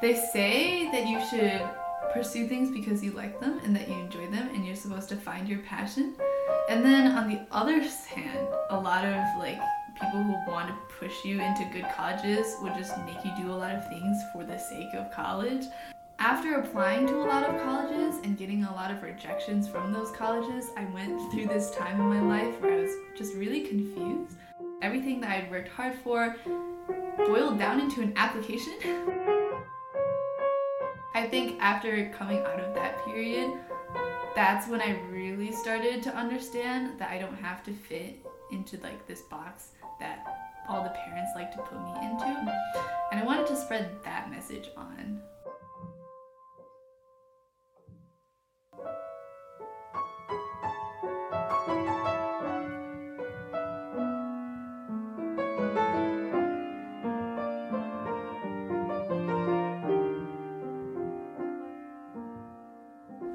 they say that you should pursue things because you like them and that you enjoy them and you're supposed to find your passion. And then on the other hand, a lot of like people who want to push you into good colleges would just make you do a lot of things for the sake of college. After applying to a lot of colleges and getting a lot of rejections from those colleges, I went through this time in my life where I was just really confused. Everything that I'd worked hard for boiled down into an application. I think after coming out of that period, that's when I really started to understand that I don't have to fit into like this box that all the parents like to put me into. And I wanted to spread that message on.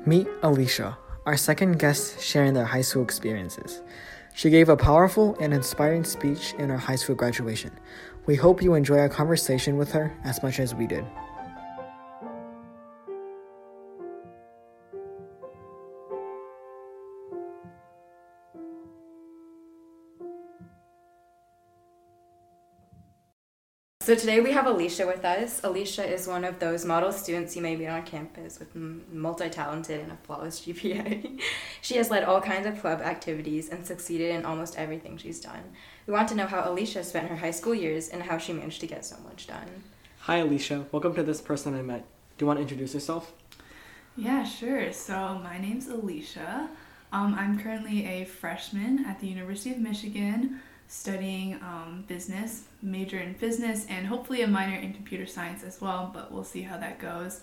Meet Alicia, our second guest sharing their high school experiences. She gave a powerful and inspiring speech in her high school graduation. We hope you enjoy our conversation with her as much as we did. So today we have Alicia with us. Alicia is one of those model students you may meet on campus with multi-talented and a flawless GPA. she has led all kinds of club activities and succeeded in almost everything she's done. We want to know how Alicia spent her high school years and how she managed to get so much done. Hi Alicia, welcome to this person I met. Do you want to introduce yourself? Yeah, sure. So my name's Alicia. Um, I'm currently a freshman at the University of Michigan studying um, business, major in business, and hopefully a minor in computer science as well, but we'll see how that goes.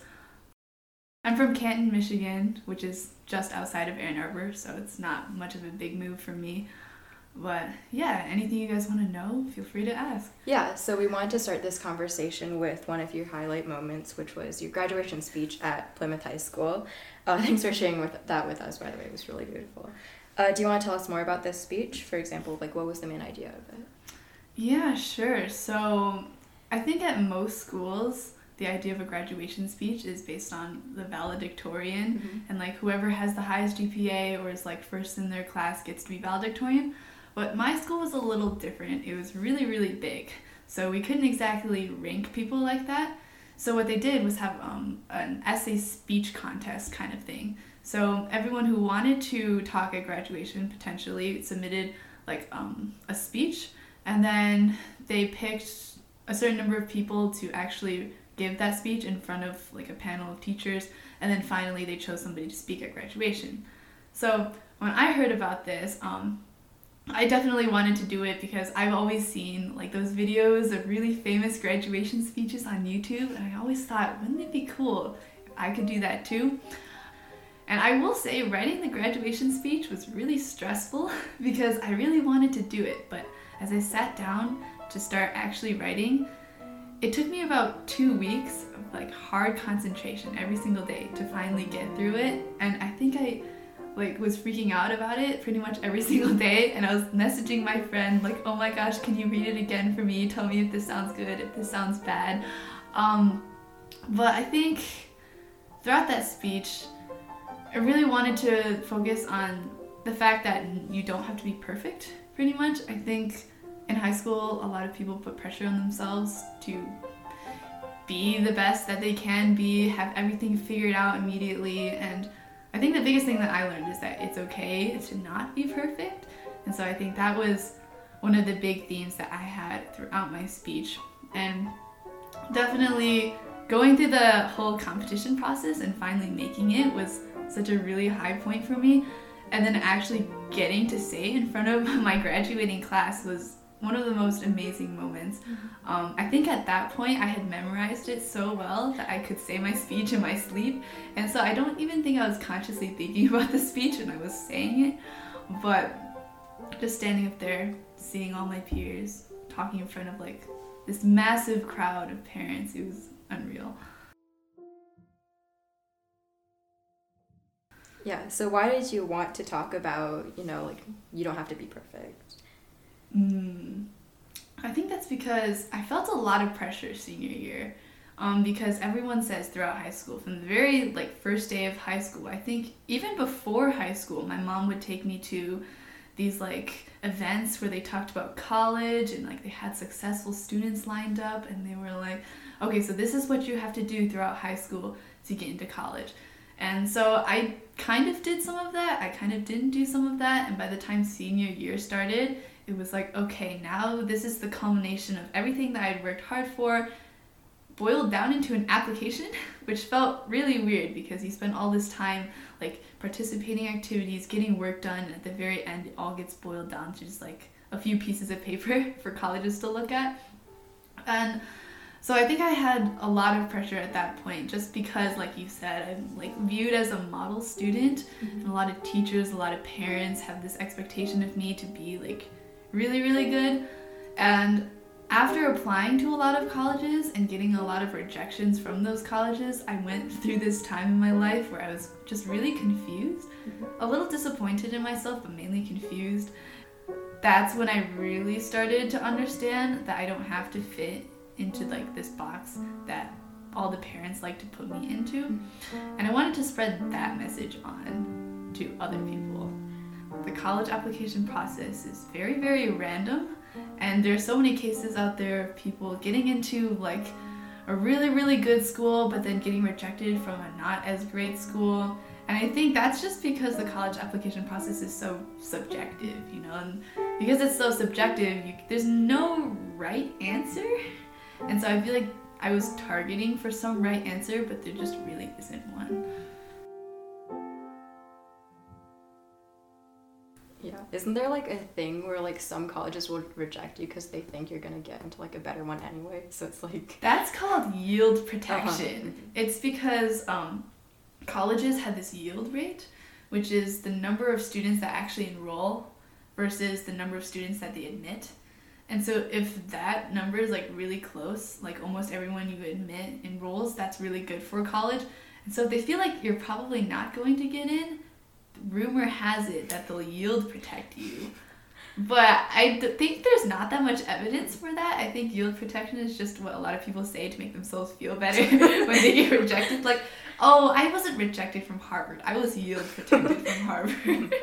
I'm from Canton, Michigan, which is just outside of Ann Arbor, so it's not much of a big move for me. But yeah, anything you guys want to know, feel free to ask. Yeah, so we wanted to start this conversation with one of your highlight moments, which was your graduation speech at Plymouth High School. Uh, thanks for sharing with that with us, by the way. It was really beautiful. Uh, do you want to tell us more about this speech? For example, like what was the main idea of it? Yeah, sure. So I think at most schools, the idea of a graduation speech is based on the valedictorian, mm-hmm. and like whoever has the highest GPA or is like first in their class gets to be valedictorian. But my school was a little different. It was really, really big. So we couldn't exactly rank people like that. So what they did was have um, an essay speech contest kind of thing. So everyone who wanted to talk at graduation potentially submitted like um, a speech, and then they picked a certain number of people to actually give that speech in front of like a panel of teachers, and then finally they chose somebody to speak at graduation. So when I heard about this, um, I definitely wanted to do it because I've always seen like those videos of really famous graduation speeches on YouTube, and I always thought, wouldn't it be cool if I could do that too? And I will say, writing the graduation speech was really stressful because I really wanted to do it. But as I sat down to start actually writing, it took me about two weeks of like hard concentration every single day to finally get through it. And I think I like was freaking out about it pretty much every single day and I was messaging my friend like oh my gosh can you read it again for me tell me if this sounds good if this sounds bad um, but I think throughout that speech I really wanted to focus on the fact that you don't have to be perfect, pretty much. I think in high school, a lot of people put pressure on themselves to be the best that they can be, have everything figured out immediately. And I think the biggest thing that I learned is that it's okay to not be perfect. And so I think that was one of the big themes that I had throughout my speech. And definitely going through the whole competition process and finally making it was such a really high point for me. And then actually getting to say in front of my graduating class was one of the most amazing moments. Mm-hmm. Um, I think at that point I had memorized it so well that I could say my speech in my sleep. And so I don't even think I was consciously thinking about the speech when I was saying it. But just standing up there, seeing all my peers, talking in front of like this massive crowd of parents, it was unreal. Yeah. So why did you want to talk about, you know, like you don't have to be perfect? Mm, I think that's because I felt a lot of pressure senior year. Um, because everyone says throughout high school, from the very like first day of high school, I think even before high school, my mom would take me to these like events where they talked about college and like they had successful students lined up and they were like, okay, so this is what you have to do throughout high school to get into college. And so I kind of did some of that. I kind of didn't do some of that. And by the time senior year started, it was like, okay, now this is the culmination of everything that I'd worked hard for, boiled down into an application, which felt really weird because you spend all this time like participating activities, getting work done, and at the very end, it all gets boiled down to just like a few pieces of paper for colleges to look at. And so I think I had a lot of pressure at that point just because like you said I'm like viewed as a model student mm-hmm. and a lot of teachers, a lot of parents have this expectation of me to be like really really good and after applying to a lot of colleges and getting a lot of rejections from those colleges, I went through this time in my life where I was just really confused, mm-hmm. a little disappointed in myself, but mainly confused. That's when I really started to understand that I don't have to fit into like this box that all the parents like to put me into. Mm. And I wanted to spread that message on to other people. The college application process is very, very random, and there's so many cases out there of people getting into like a really, really good school, but then getting rejected from a not as great school. And I think that's just because the college application process is so subjective, you know, and because it's so subjective, you, there's no right answer. And so I feel like I was targeting for some right answer, but there just really isn't one. Yeah. Isn't there like a thing where like some colleges will reject you because they think you're gonna get into like a better one anyway? So it's like That's called yield protection. Uh-huh. It's because um, colleges have this yield rate, which is the number of students that actually enroll versus the number of students that they admit. And so if that number is like really close, like almost everyone you admit enrolls, that's really good for college. And so if they feel like you're probably not going to get in, rumor has it that they'll yield protect you. But I d- think there's not that much evidence for that. I think yield protection is just what a lot of people say to make themselves feel better when they get rejected. Like, oh, I wasn't rejected from Harvard. I was yield protected from Harvard.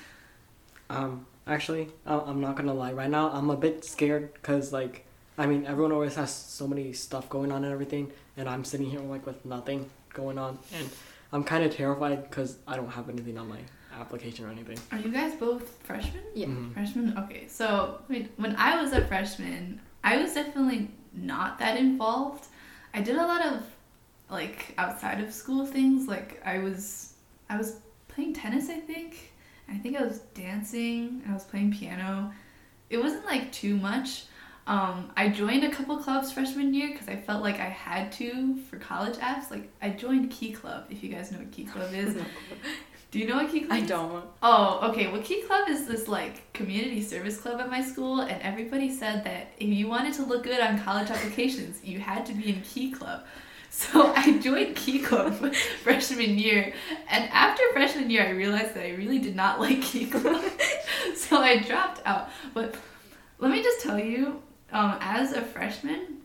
um, actually. I'm not gonna lie. Right now, I'm a bit scared because like I mean everyone always has so many stuff going on and everything, and I'm sitting here like with nothing going on, and I'm kind of terrified because I don't have anything on my application or anything. Are you guys both freshmen? Yeah, mm-hmm. freshmen. Okay, so when I was a freshman, I was definitely not that involved. I did a lot of like outside of school things. Like I was, I was playing tennis. I think I think I was dancing, I was playing piano. It wasn't like too much. Um, I joined a couple clubs freshman year because I felt like I had to for college apps. Like I joined Key Club, if you guys know what Key Club is. Do you know what Key Club I don't. Oh, okay. Well, Key Club is this like community service club at my school, and everybody said that if you wanted to look good on college applications, you had to be in Key Club. So I joined Club freshman year, and after freshman year, I realized that I really did not like Club, so I dropped out. But let me just tell you, um, as a freshman,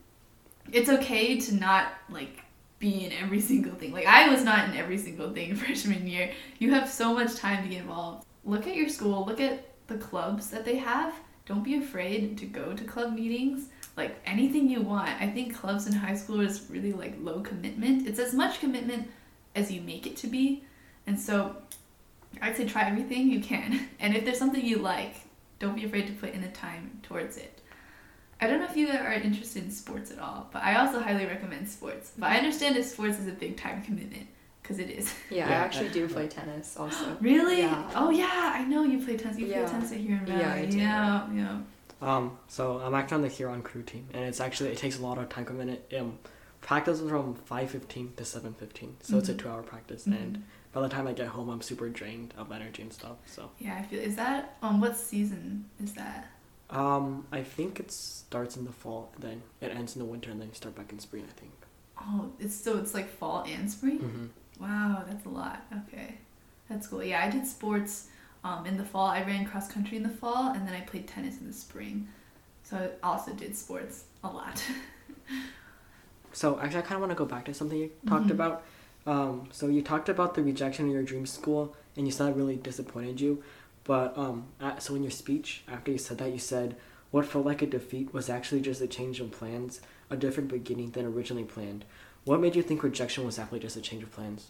it's okay to not like be in every single thing. Like I was not in every single thing freshman year. You have so much time to get involved. Look at your school. Look at the clubs that they have. Don't be afraid to go to club meetings like anything you want. I think clubs in high school is really like low commitment. It's as much commitment as you make it to be. And so I'd say try everything you can. And if there's something you like, don't be afraid to put in the time towards it. I don't know if you are interested in sports at all, but I also highly recommend sports. But I understand if sports is a big time commitment because it is. Yeah, yeah, I actually do play tennis also. Really? Yeah. Oh yeah, I know you play tennis. You yeah. play tennis here in Valley. Yeah, I do. yeah, yeah. Um, so I'm actually on the Huron crew team, and it's actually it takes a lot of time commitment. Um, practice is from five fifteen to seven fifteen, so mm-hmm. it's a mm-hmm. two hour practice, mm-hmm. and by the time I get home, I'm super drained of energy and stuff. So yeah, I feel is that um what season is that? Um, I think it starts in the fall, then it ends in the winter, and then you start back in spring. I think. Oh, it's so it's like fall and spring. Mm-hmm. Wow, that's a lot. Okay, that's cool. Yeah, I did sports um, in the fall. I ran cross country in the fall, and then I played tennis in the spring. So I also did sports a lot. So actually, I kind of want to go back to something you talked Mhm. about. Um, so you talked about the rejection in your dream school, and you said it really disappointed you. But um, at, so in your speech, after you said that, you said what felt like a defeat was actually just a change of plans, a different beginning than originally planned. What made you think rejection was actually just a change of plans?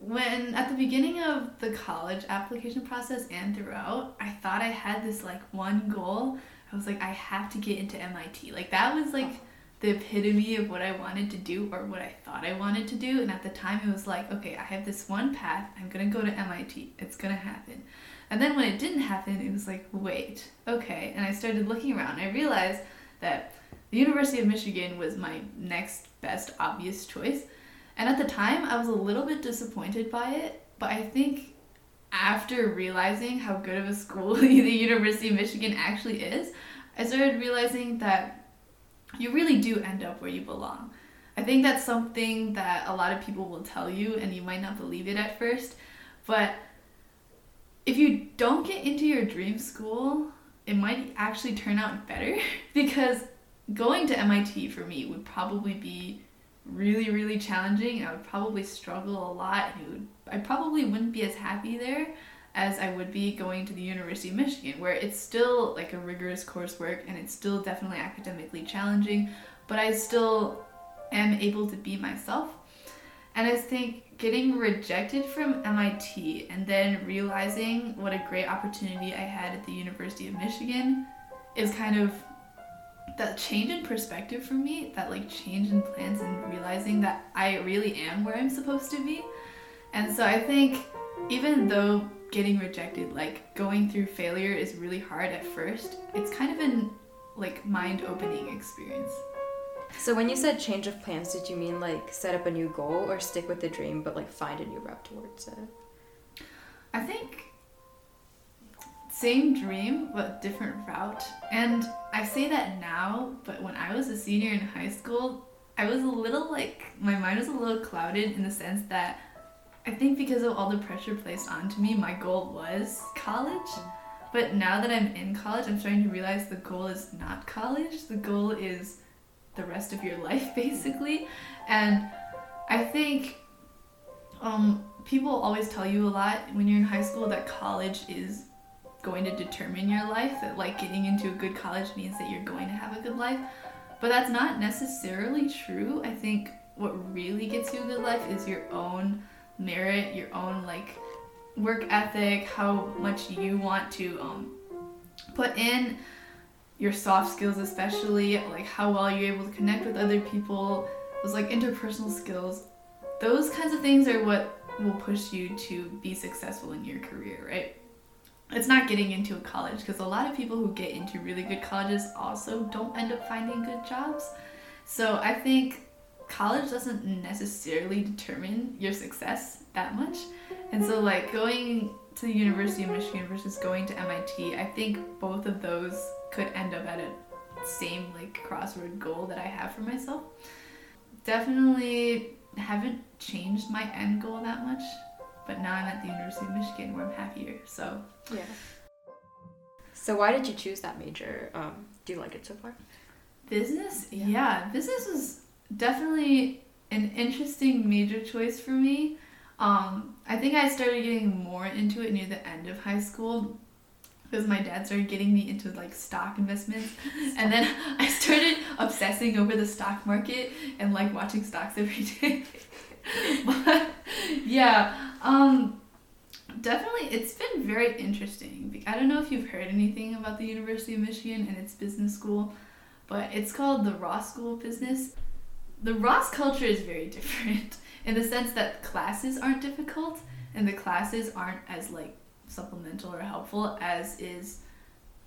When at the beginning of the college application process and throughout, I thought I had this like one goal. I was like, I have to get into MIT. Like that was like the epitome of what I wanted to do or what I thought I wanted to do. And at the time, it was like, okay, I have this one path. I'm gonna go to MIT. It's gonna happen. And then when it didn't happen, it was like, wait, okay. And I started looking around. I realized that the University of Michigan was my next best obvious choice. And at the time, I was a little bit disappointed by it, but I think after realizing how good of a school the University of Michigan actually is, I started realizing that you really do end up where you belong. I think that's something that a lot of people will tell you, and you might not believe it at first, but if you don't get into your dream school, it might actually turn out better because going to MIT for me would probably be really really challenging i would probably struggle a lot and would, i probably wouldn't be as happy there as i would be going to the university of michigan where it's still like a rigorous coursework and it's still definitely academically challenging but i still am able to be myself. And i think getting rejected from mit and then realizing what a great opportunity i had at the university of michigan is kind of that change in perspective for me, that like change in plans and realizing that I really am where I'm supposed to be. And so I think even though getting rejected, like going through failure is really hard at first, it's kind of an like mind opening experience. So when you said change of plans, did you mean like set up a new goal or stick with the dream but like find a new route towards it? I think same dream but different route. And I say that now, but when I was a senior in high school, I was a little like my mind was a little clouded in the sense that I think because of all the pressure placed onto me, my goal was college. But now that I'm in college, I'm starting to realize the goal is not college. The goal is the rest of your life, basically. And I think um, people always tell you a lot when you're in high school that college is going to determine your life, that like getting into a good college means that you're going to have a good life. But that's not necessarily true. I think what really gets you a good life is your own merit, your own like work ethic, how much you want to um, put in your soft skills especially like how well you're able to connect with other people those like interpersonal skills those kinds of things are what will push you to be successful in your career right it's not getting into a college because a lot of people who get into really good colleges also don't end up finding good jobs. So i think college doesn't necessarily determine your success that much. And so like going to the university of michigan versus going to mit i think both of those could end up at a same like crossword goal that i have for myself. Definitely haven't changed my end goal that much but now i'm at the university of michigan where i'm happier so Yeah. So why did you choose that major? Um, do you like it so far? Business? Yeah. Yeah. business is definitely an interesting major choice for me. Um, I think I started getting more into it near the end of high school because my dad started getting me into like stock investments and then I started obsessing over the stock market and like watching stocks every day. but yeah, um definitely it's been very interesting. I don't know if you've heard anything about the University of Michigan and its business school, but it's called the Ross School of Business. The Ross culture is very different in the sense that classes aren't difficult and the classes aren't as like supplemental or helpful as is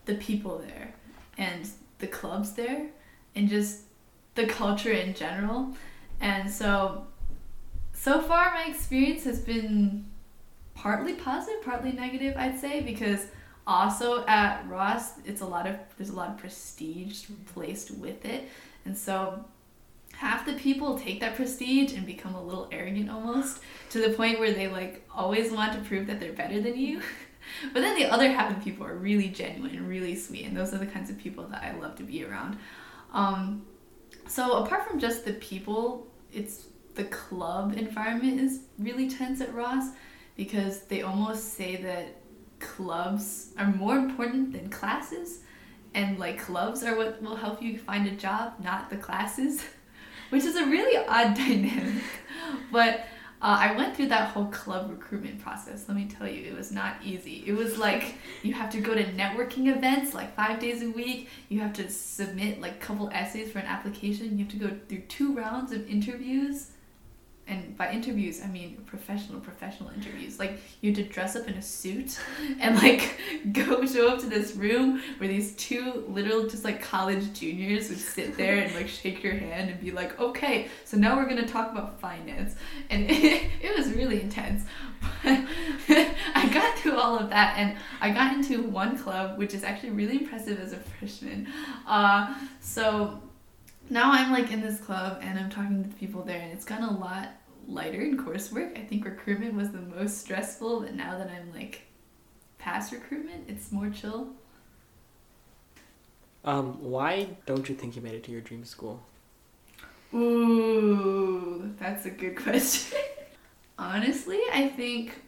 the people there and the clubs there and just the culture in general. And so so far my experience has been partly positive, partly negative, I'd say, because also at Ross, it's a lot of there's a lot of prestige placed with it, and so half the people take that prestige and become a little arrogant almost to the point where they like always want to prove that they're better than you. but then the other half of people are really genuine and really sweet, and those are the kinds of people that I love to be around. Um, So apart from just the people, it's the club environment is really tense at Ross because they almost say that clubs are more important than classes and like clubs are what will help you find a job, not the classes, which is a really odd dynamic. but uh, I went through that whole club recruitment process. Let me tell you, it was not easy. It was like you have to go to networking events like five days a week. You have to submit like couple essays for an application. You have to go through two rounds of interviews and by interviews I mean professional professional interviews. Like you had to dress up in a suit and like go show up to this room where these two literal just like college juniors would sit there and like shake your hand and be like, okay, so now we're gonna talk about finance. And it, it was really intense. But I got through all of that and I got into one club which is actually really impressive as a freshman. Uh, so now I'm like in this club and I'm talking to the people there, and it's gotten a lot lighter in coursework. I think recruitment was the most stressful, but now that I'm like past recruitment, it's more chill. Um, why don't you think you made it to your dream school? Ooh, that's a good question. Honestly, I think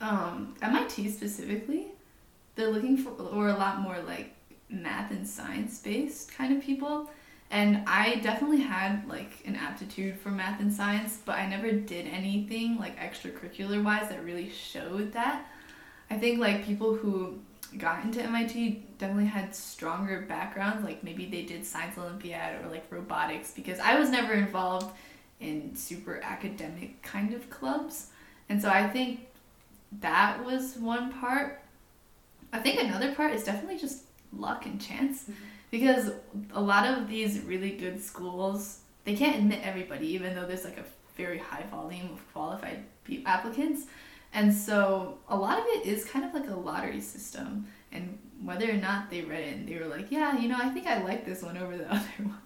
um, MIT specifically, they're looking for or a lot more like math and science based kind of people and I definitely had like an aptitude for math and science, but I never did anything like extracurricular wise that really showed that. I think like people who got into MIT definitely had stronger backgrounds, like maybe they did science olympiad or like robotics because I was never involved in super academic kind of clubs. And so I think that was one part. I think another part is definitely just luck and chance. Mm-hmm because a lot of these really good schools they can't admit everybody even though there's like a very high volume of qualified applicants. And so a lot of it is kind of like a lottery system. And whether or not they read it and they were like yeah you know i think i like this one over the other one.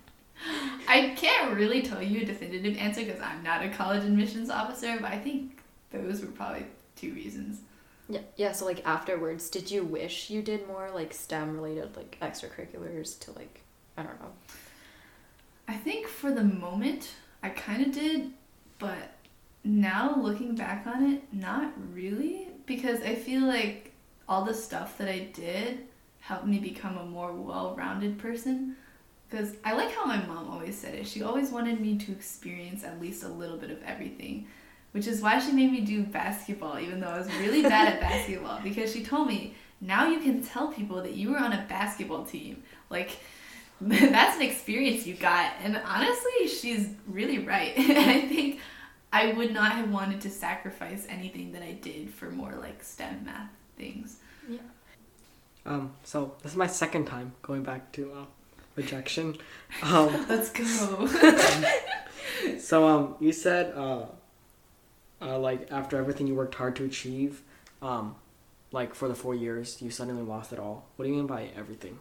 I can't really tell you a definitive answer because i'm not a college admissions officer but i think those were probably two reasons yeah, yeah. So like afterwards, did you wish you did more like STEM related like extracurriculars to like I don't know. I think for the moment I kind of did, but now looking back on it, not really because I feel like all the stuff that I did helped me become a more well-rounded person. Because I like how my mom always said it. She always wanted me to experience at least a little bit of everything which is why she made me do basketball, even though I was really bad at basketball. Because she told me, now you can tell people that you were on a basketball team. Like, that's an experience you got. And honestly, she's really right. and I think I would not have wanted to sacrifice anything that I did for more like STEM math things. Yeah. Um, so this is my second time going back to uh, rejection. Um, Let's go. so um, you said uh, uh, like after everything you worked hard to achieve, um, like for the four years, you suddenly lost it all. What do you mean by everything?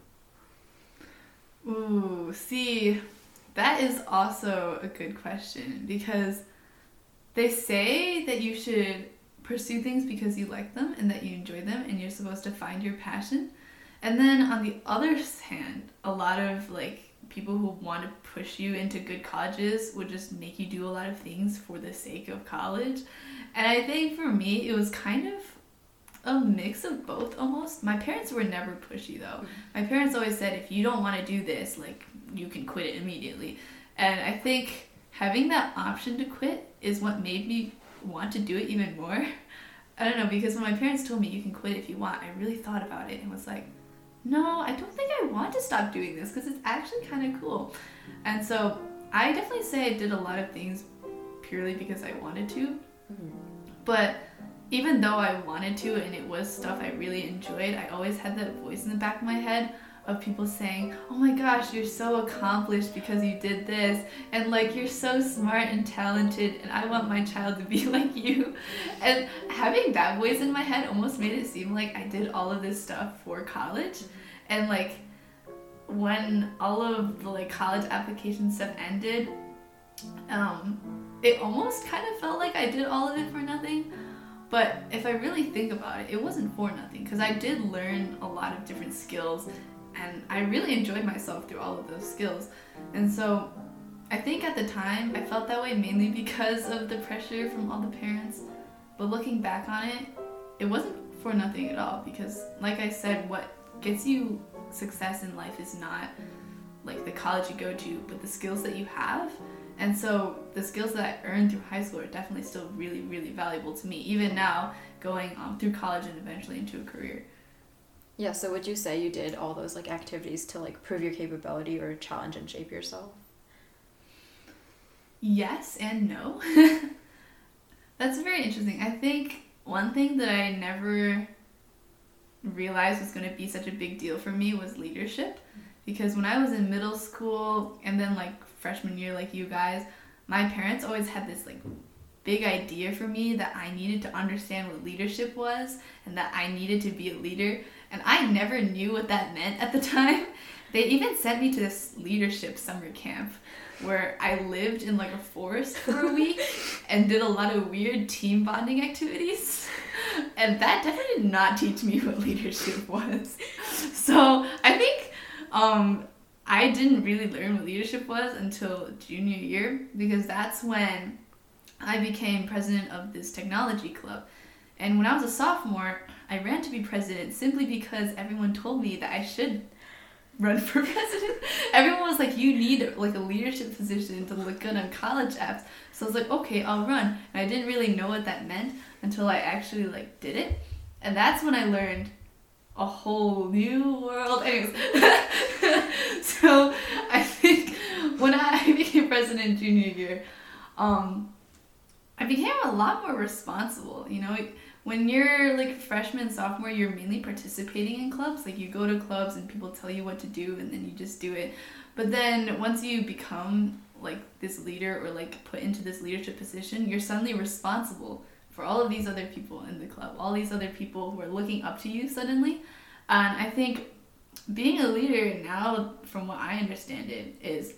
Ooh, see, that is also a good question because they say that you should pursue things because you like them and that you enjoy them and you're supposed to find your passion. And then on the other hand, a lot of like people who want to push you into good colleges would just make you do a lot of things for the sake of college. And I think for me, it was kind of a mix of both almost. My parents were never pushy though. My parents always said, if you don't want to do this, like, you can quit it immediately. And I think having that option to quit is what made me want to do it even more. I don't know, because when my parents told me you can quit if you want, I really thought about it and was like, no, I don't think I want to stop doing this because it's actually kind of cool. And so I definitely say I did a lot of things purely because I wanted to. Mm-hmm. But even though I wanted to and it was stuff I really enjoyed, I always had that voice in the back of my head of people saying, "Oh my gosh, you're so accomplished because you did this." And like you're so smart and talented and I want my child to be like you. And having that voice in my head almost made it seem like I did all of this stuff for college. And like when all of the like college application stuff ended, um it almost kind of felt like I did all of it for nothing. But if I really think about it, it wasn't for nothing because I did learn a lot of different skills and I really enjoyed myself through all of those skills. And so I think at the time I felt that way mainly because of the pressure from all the parents. But looking back on it, it wasn't for nothing at all because, like I said, what gets you success in life is not like the college you go to, but the skills that you have. And so the skills that I earned through high school are definitely still really, really valuable to me, even now going um, through college and eventually into a career. Yeah, so would you say you did all those like activities to like prove your capability or challenge and shape yourself? Yes and no. That's very interesting. I think one thing that I never realized was going to be such a big deal for me was leadership because when I was in middle school and then like freshman year like you guys, my parents always had this like big idea for me that I needed to understand what leadership was and that I needed to be a leader. And I never knew what that meant at the time. They even sent me to this leadership summer camp where I lived in like a forest for a week and did a lot of weird team bonding activities. And that definitely did not teach me what leadership was. So I think um, I didn't really learn what leadership was until junior year because that's when I became president of this technology club. And when I was a sophomore, I ran to be president simply because everyone told me that I should run for president. Everyone was like, you need like a leadership position to look good on college apps. So I was like, okay, I'll run. And I didn't really know what that meant until I actually like did it. And that's when I learned a whole new world. Anyways, so I think when I became president junior year, um, I became a lot more responsible. You know, when you're like freshman, sophomore, you're mainly participating in clubs. Like you go to clubs and people tell you what to do, and then you just do it. But then once you become like this leader or like put into this leadership position, you're suddenly responsible for all of these other people in the club, all these other people who are looking up to you suddenly. And I think being a leader now, from what I understand it, is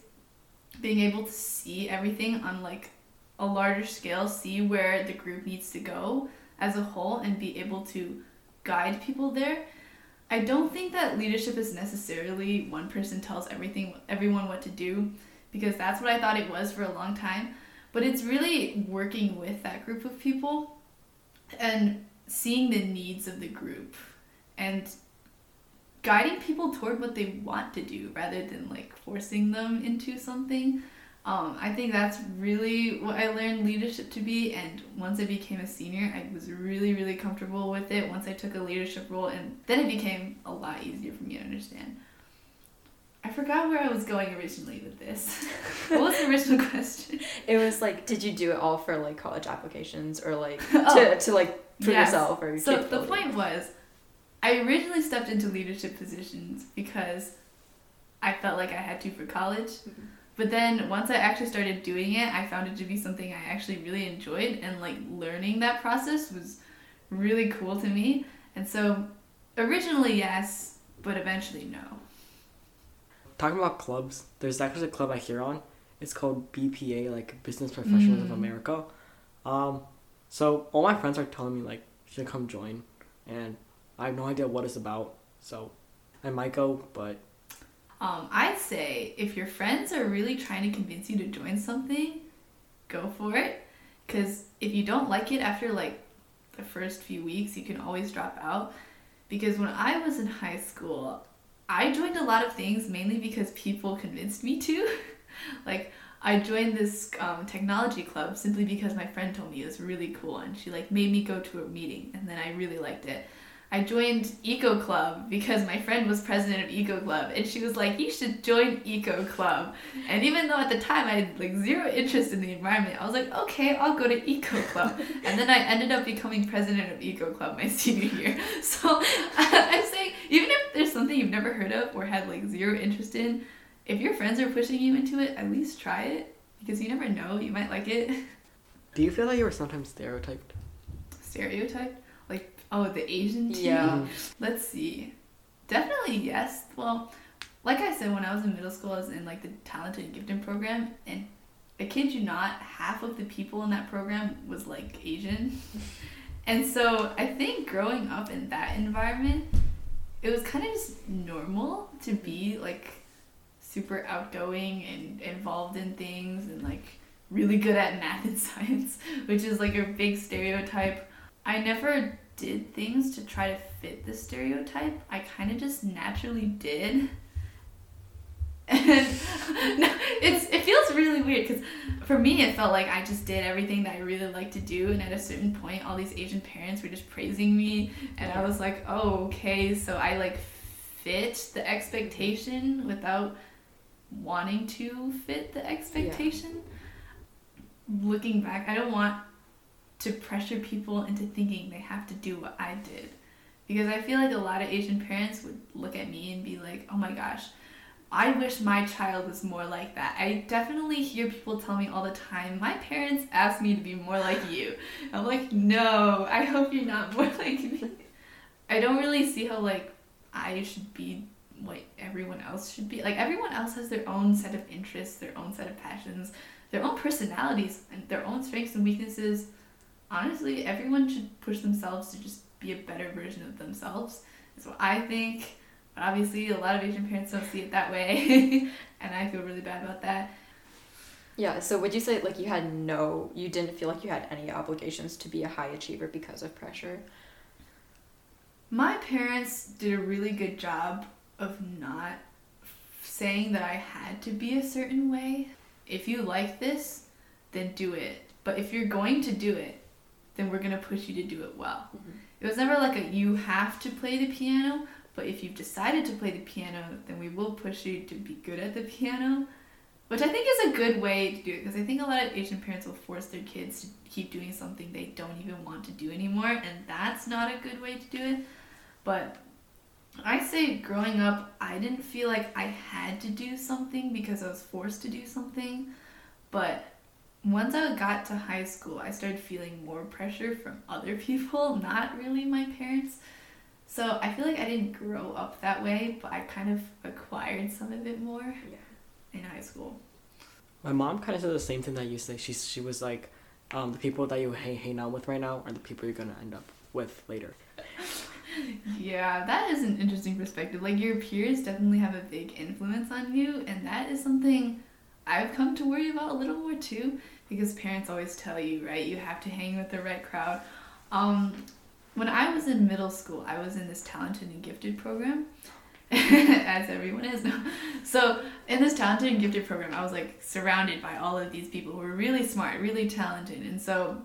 being able to see everything on like a larger scale, see where the group needs to go as a whole, and be able to guide people there. I don't think that leadership is necessarily one person tells everything everyone what to do because that's what I thought it was for a long time. But it's really working with that group of people and seeing the needs of the group and guiding people toward what they want to do rather than like forcing them into something. Um, I think that's really what I learned leadership to be. And once I became a senior, I was really, really comfortable with it once I took a leadership role. And then it became a lot easier for me to understand. I forgot where I was going originally with this. what was the original question? It was like, did you do it all for like college applications or like oh, to, to like prove yes. yourself or So the point was, I originally stepped into leadership positions because I felt like I had to for college. Mm-hmm. But then once I actually started doing it, I found it to be something I actually really enjoyed and like learning that process was really cool to me. And so originally yes, but eventually no talking about clubs, there's actually a club I hear on. It's called BPA, like Business Professionals mm. of America. Um, so all my friends are telling me like you should come join, and I have no idea what it's about. So I might go, but um, I'd say if your friends are really trying to convince you to join something, go for it. Because if you don't like it after like the first few weeks, you can always drop out. Because when I was in high school, I joined a lot of things mainly because people convinced me to. like I joined this um, technology club simply because my friend told me it was really cool and she like made me go to a meeting and then I really liked it. I joined Eco Club because my friend was president of Eco Club and she was like, you should join Eco Club. And even though at the time I had like zero interest in the environment, I was like, okay, I'll go to Eco Club. and then I ended up becoming president of Eco Club my senior year. So I'm saying, even if there's something you've never heard of or had like zero interest in, if your friends are pushing you into it, at least try it because you never know, you might like it. Do you feel like you were sometimes stereotyped? Stereotyped? Oh, the Asian team? Yeah. Let's see. Definitely yes. Well, like I said, when I was in middle school, I was in like the talented and gifted program, and I kid you not, half of the people in that program was like Asian. and so I think growing up in that environment, it was kind of just normal to be like super outgoing and involved in things and like really good at math and science, which is like a big stereotype. I never did things to try to fit the stereotype. I kind of just naturally did. And it's it feels really weird because for me it felt like I just did everything that I really like to do and at a certain point all these Asian parents were just praising me and I was like, "Oh, okay, so I like fit the expectation without wanting to fit the expectation." Yeah. Looking back, I don't want to pressure people into thinking they have to do what I did. Because I feel like a lot of Asian parents would look at me and be like, oh my gosh, I wish my child was more like that. I definitely hear people tell me all the time, my parents asked me to be more like you. I'm like, no, I hope you're not more like me. I don't really see how, like, I should be what everyone else should be. Like, everyone else has their own set of interests, their own set of passions, their own personalities, and their own strengths and weaknesses honestly, everyone should push themselves to just be a better version of themselves. That's what I think. But obviously, a lot of Asian parents don't see it that way, and I feel really bad about that. Yeah, so would you say like you had no, you didn't feel like you had any obligations to be a high achiever because of pressure? My parents did a really good job of not saying that I had to be a certain way. If you like this, then do it. But if you're going to do it, then we're gonna push you to do it well. Mm-hmm. It was never like a you have to play the piano, but if you've decided to play the piano, then we will push you to be good at the piano. Which I think is a good way to do it because I think a lot of Asian parents will force their kids to keep doing something they don't even want to do anymore, and that's not a good way to do it. But I say growing up, I didn't feel like I had to do something because I was forced to do something, but once I got to high school, I started feeling more pressure from other people, not really my parents. So I feel like I didn't grow up that way, but I kind of acquired some of it more yeah. in high school. My mom kind of said the same thing that you say. She she was like, um, the people that you hang hang out with right now are the people you're gonna end up with later. yeah, that is an interesting perspective. Like your peers definitely have a big influence on you, and that is something I've come to worry about a little more too because parents always tell you, right, you have to hang with the right crowd. Um, when I was in middle school, I was in this talented and gifted program, as everyone is. so in this talented and gifted program, I was like surrounded by all of these people who were really smart, really talented, and so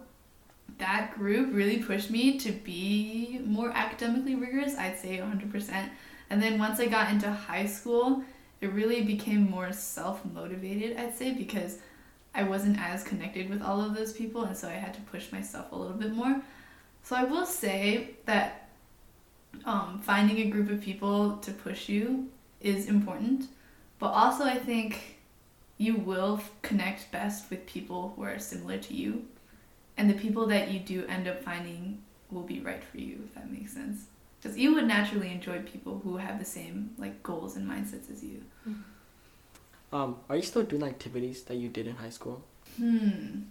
that group really pushed me to be more academically rigorous. I'd say 100%. And then once I got into high school, it really became more self motivated, I'd say, because I wasn't as connected with all of those people, and so I had to push myself a little bit more. So I will say that um, finding a group of people to push you is important, but also I think you will connect best with people who are similar to you, and the people that you do end up finding will be right for you, if that makes sense. Because you would naturally enjoy people who have the same like goals and mindsets as you. Mm-hmm. Um, are you still doing activities that you did in high school? Hmm.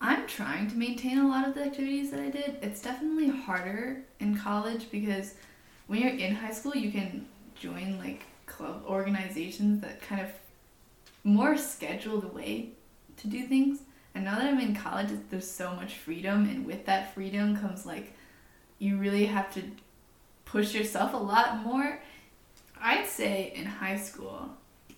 I'm trying to maintain a lot of the activities that I did. It's definitely harder in college because when you're in high school, you can join like club organizations that kind of more scheduled way to do things. And now that I'm in college, there's so much freedom, and with that freedom comes like you really have to push yourself a lot more. I'd say in high school,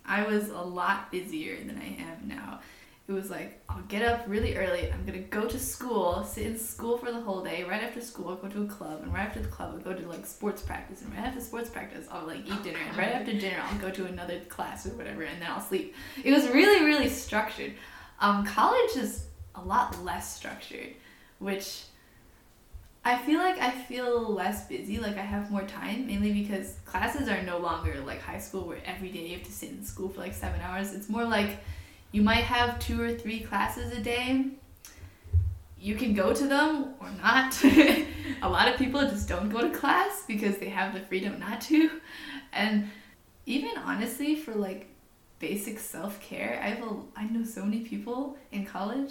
I was a lot busier than I am now. It was like, I'll get up really early, I'm gonna go to school, sit in school for the whole day. Right after school, I'll go to a club, and right after the club, I'll go to like sports practice, and right after sports practice, I'll like eat dinner, and right after dinner, I'll go to another class or whatever, and then I'll sleep. It was really, really structured. Um, college is a lot less structured, which I feel like I feel less busy, like I have more time, mainly because classes are no longer like high school where every day you have to sit in school for like seven hours. It's more like you might have two or three classes a day. You can go to them or not. a lot of people just don't go to class because they have the freedom not to. And even honestly, for like basic self care, I have a, I know so many people in college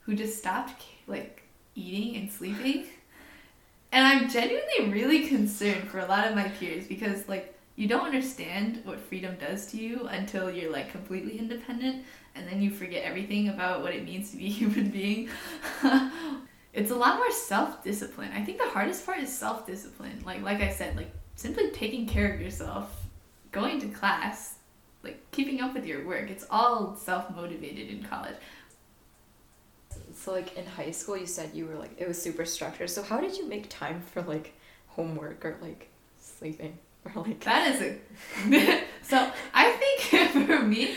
who just stopped like eating and sleeping And I'm genuinely really concerned for a lot of my peers because like you don't understand what freedom does to you until you're like completely independent and then you forget everything about what it means to be a human being. it's a lot more self-discipline. I think the hardest part is self-discipline. Like like I said, like simply taking care of yourself, going to class, like keeping up with your work. It's all self-motivated in college. So like in high school you said you were like it was super structured. So how did you make time for like homework or like sleeping? Or like That is a so I think for me,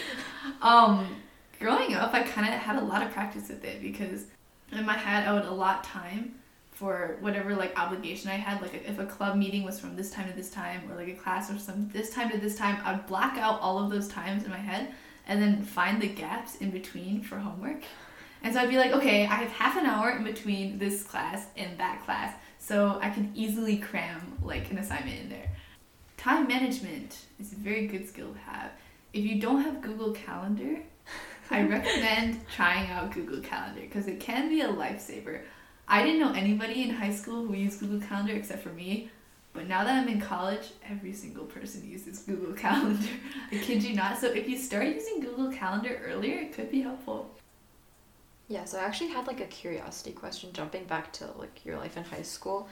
um, growing up I kinda had a lot of practice with it because in my head I would allot time for whatever like obligation I had. Like if a club meeting was from this time to this time, or like a class or some this time to this time, I'd black out all of those times in my head and then find the gaps in between for homework. And so I'd be like, okay, I have half an hour in between this class and that class, so I can easily cram like an assignment in there. Time management is a very good skill to have. If you don't have Google Calendar, I recommend trying out Google Calendar because it can be a lifesaver. I didn't know anybody in high school who used Google Calendar except for me. But now that I'm in college, every single person uses Google Calendar. I kid you not. So if you start using Google Calendar earlier, it could be helpful. Yeah, so I actually had like a curiosity question jumping back to like your life in high school.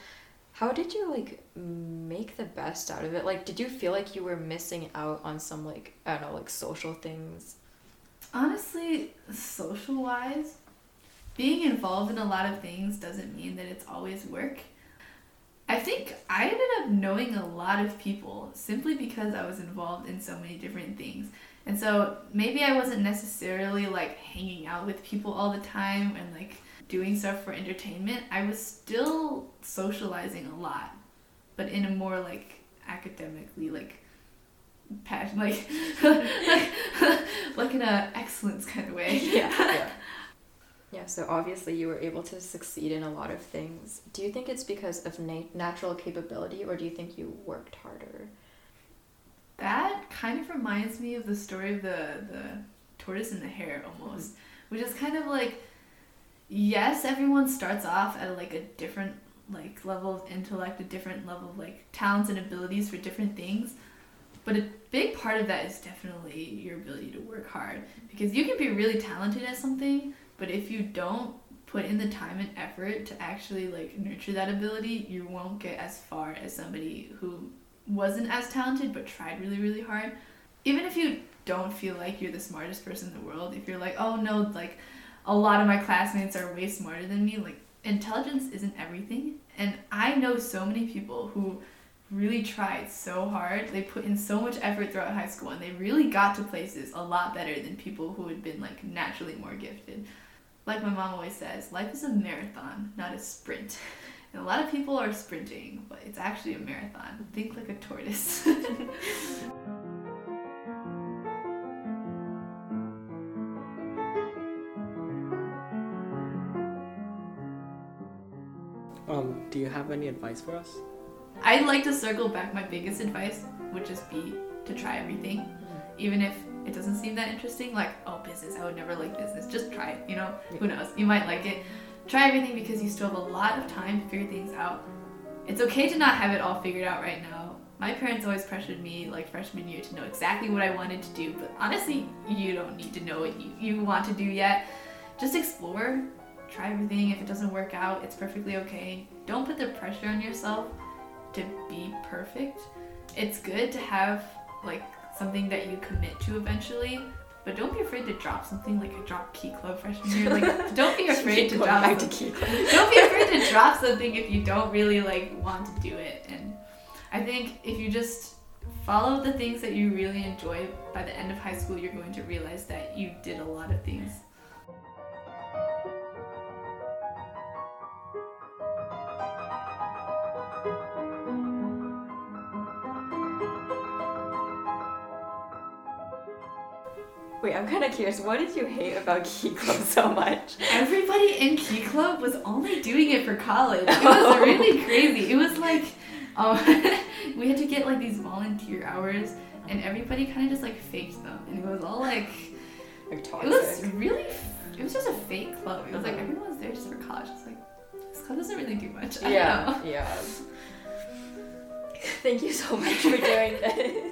How did you like make the best out of it? Like did you feel like you were missing out on some like I don't know, like social things? Honestly, social wise, being involved in a lot of things doesn't mean that it's always work. I think I ended up knowing a lot of people simply because I was involved in so many different things. And so maybe I wasn't necessarily like hanging out with people all the time and like doing stuff for entertainment. I was still socializing a lot, but in a more like academically like passion like like like in a excellence kind of way. Yeah. yeah. Yeah, so obviously you were able to succeed in a lot of things. Do you think it's because of nat- natural capability or do you think you worked harder? That kind of reminds me of the story of the the tortoise and the hare almost, which is kind of like yes, everyone starts off at like a different like level of intellect, a different level of like talents and abilities for different things. But a big part of that is definitely your ability to work hard because you can be really talented at something, but if you don't put in the time and effort to actually like nurture that ability, you won't get as far as somebody who wasn't as talented but tried really really hard. Even if you don't feel like you're the smartest person in the world, if you're like, "Oh no, like a lot of my classmates are way smarter than me," like intelligence isn't everything. And I know so many people who really tried so hard. They put in so much effort throughout high school and they really got to places a lot better than people who had been like naturally more gifted like my mom always says, life is a marathon, not a sprint. A lot of people are sprinting, but it's actually a marathon. Think like a tortoise. um, do you have any advice for us? I'd like to circle back. My biggest advice would just be to try everything, mm-hmm. even if it doesn't seem that interesting, like, oh, business, I would never like business. Just try it, you know? Yeah. Who knows? You might like it. Try everything because you still have a lot of time to figure things out. It's okay to not have it all figured out right now. My parents always pressured me, like freshman year, to know exactly what I wanted to do, but honestly, you don't need to know what you, you want to do yet. Just explore, try everything. If it doesn't work out, it's perfectly okay. Don't put the pressure on yourself to be perfect. It's good to have like something that you commit to eventually. But don't be afraid to drop something like I dropped Key Club freshman year. Like don't be afraid to drop back to Key Club. don't be afraid to drop something if you don't really like want to do it. And I think if you just follow the things that you really enjoy, by the end of high school you're going to realize that you did a lot of things Wait, I'm kind of curious. What did you hate about Key Club so much? Everybody in Key Club was only doing it for college. It was really crazy. It was like, um, we had to get like these volunteer hours, and everybody kind of just like faked them, and it was all like, like toxic. it was really, it was just a fake club. It was like everyone was there just for college. It's like this Club doesn't really do much. I Yeah, don't know. yeah. Thank you so much for doing this.